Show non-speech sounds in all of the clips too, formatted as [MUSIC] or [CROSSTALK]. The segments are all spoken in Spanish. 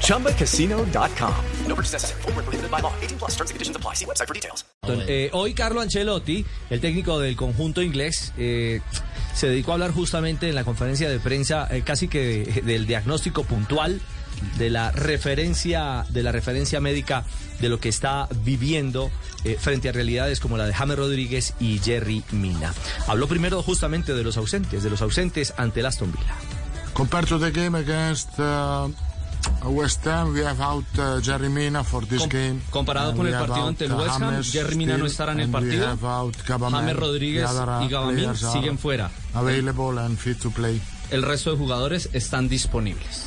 ChumbaCasino.com. No purchase necessary. Full prohibited by law. 18 plus terms and conditions apply. See website for details. Eh, hoy Carlo Ancelotti, el técnico del conjunto inglés, eh, se dedicó a hablar justamente en la conferencia de prensa eh, casi que de- del diagnóstico puntual de la referencia de la referencia médica de lo que está viviendo eh, frente a realidades como la de James Rodríguez y Jerry Mina. Habló primero justamente de los ausentes, de los ausentes ante el Aston Villa. Compared to the game against uh, West Ham, we have out uh, Jerry Mina for this Com- game. comparado con el partido ante el uh, West Ham, James Jerry Mina no estará en el partido. James Rodríguez y uh, Gabamín players are siguen fuera. Available and fit to play. el resto de jugadores están disponibles.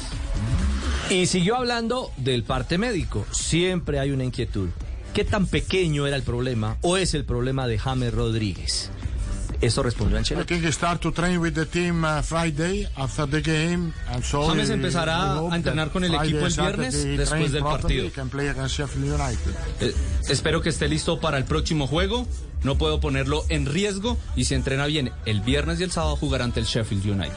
Y siguió hablando del parte médico. Siempre hay una inquietud. ¿Qué tan pequeño era el problema o es el problema de James Rodríguez? Esto respondió I Ancelotti. think he start to train with the team uh, Friday after the game. And so James empezará a entrenar con el Friday, equipo el viernes después del partido. he can play against Sheffield United. Eh, espero que esté listo para el próximo juego. No puedo ponerlo en riesgo y si entrena bien el viernes y el sábado jugará ante el Sheffield United.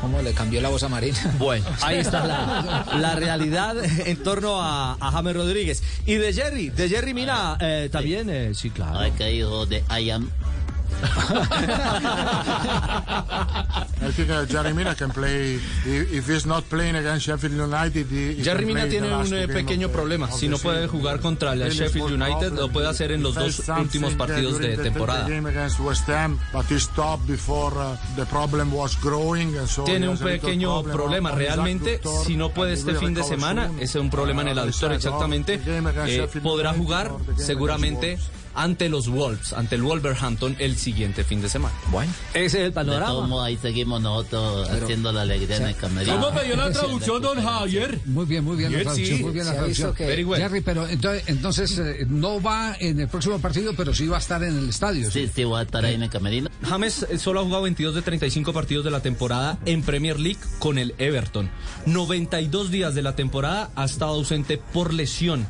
¿Cómo le cambió la voz a Marina? [LAUGHS] Bueno, ahí está la, la realidad en torno a, a James Rodríguez. Y de Jerry, de Jerry Mina, eh, también, eh, sí, claro. Ay, que dijo de I am. I think uh, Jerry Mina can play. If, he's not playing against Sheffield United, he, Jerry Mina tiene un eh, pequeño problema. Si no puede jugar contra el Sheffield United, lo puede hacer en los dos últimos partidos de temporada. Tiene un pequeño problem problema. Realmente, si no puede este fin de semana, ese es un problema en el aductor exactamente. eh, podrá jugar seguramente. Ante los Wolves, ante el Wolverhampton el siguiente fin de semana. Bueno, ese es el De panorama. ahí seguimos nosotros haciendo la alegría en el camerino. ¿Cómo me dio la [LAUGHS] traducción, don Javier? Muy bien, muy bien la traducción, sí. muy bien la traducción. que- Very well. Jerry, pero entonces, entonces eh, no va en el próximo partido, pero sí va a estar en el estadio. Sí, sí, voy a estar ahí en el camerino. James eh, solo ha jugado 22 de 35 partidos de la temporada en Premier League con el Everton. 92 días de la temporada ha estado ausente por lesión.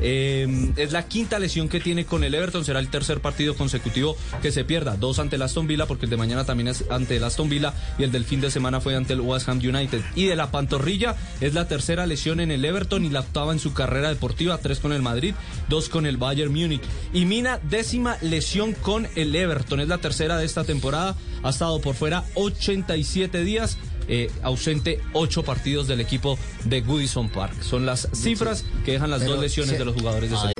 Eh, es la quinta lesión que tiene con el Everton. Será el tercer partido consecutivo que se pierda. Dos ante el Aston Villa, porque el de mañana también es ante el Aston Villa. Y el del fin de semana fue ante el West Ham United. Y de la pantorrilla es la tercera lesión en el Everton y la octava en su carrera deportiva. Tres con el Madrid, dos con el Bayern Múnich. Y Mina, décima lesión con el Everton. Es la tercera de esta temporada. Ha estado por fuera 87 días. Eh, ausente ocho partidos del equipo de Goodison Park. Son las cifras que dejan las dos lesiones de los jugadores de ese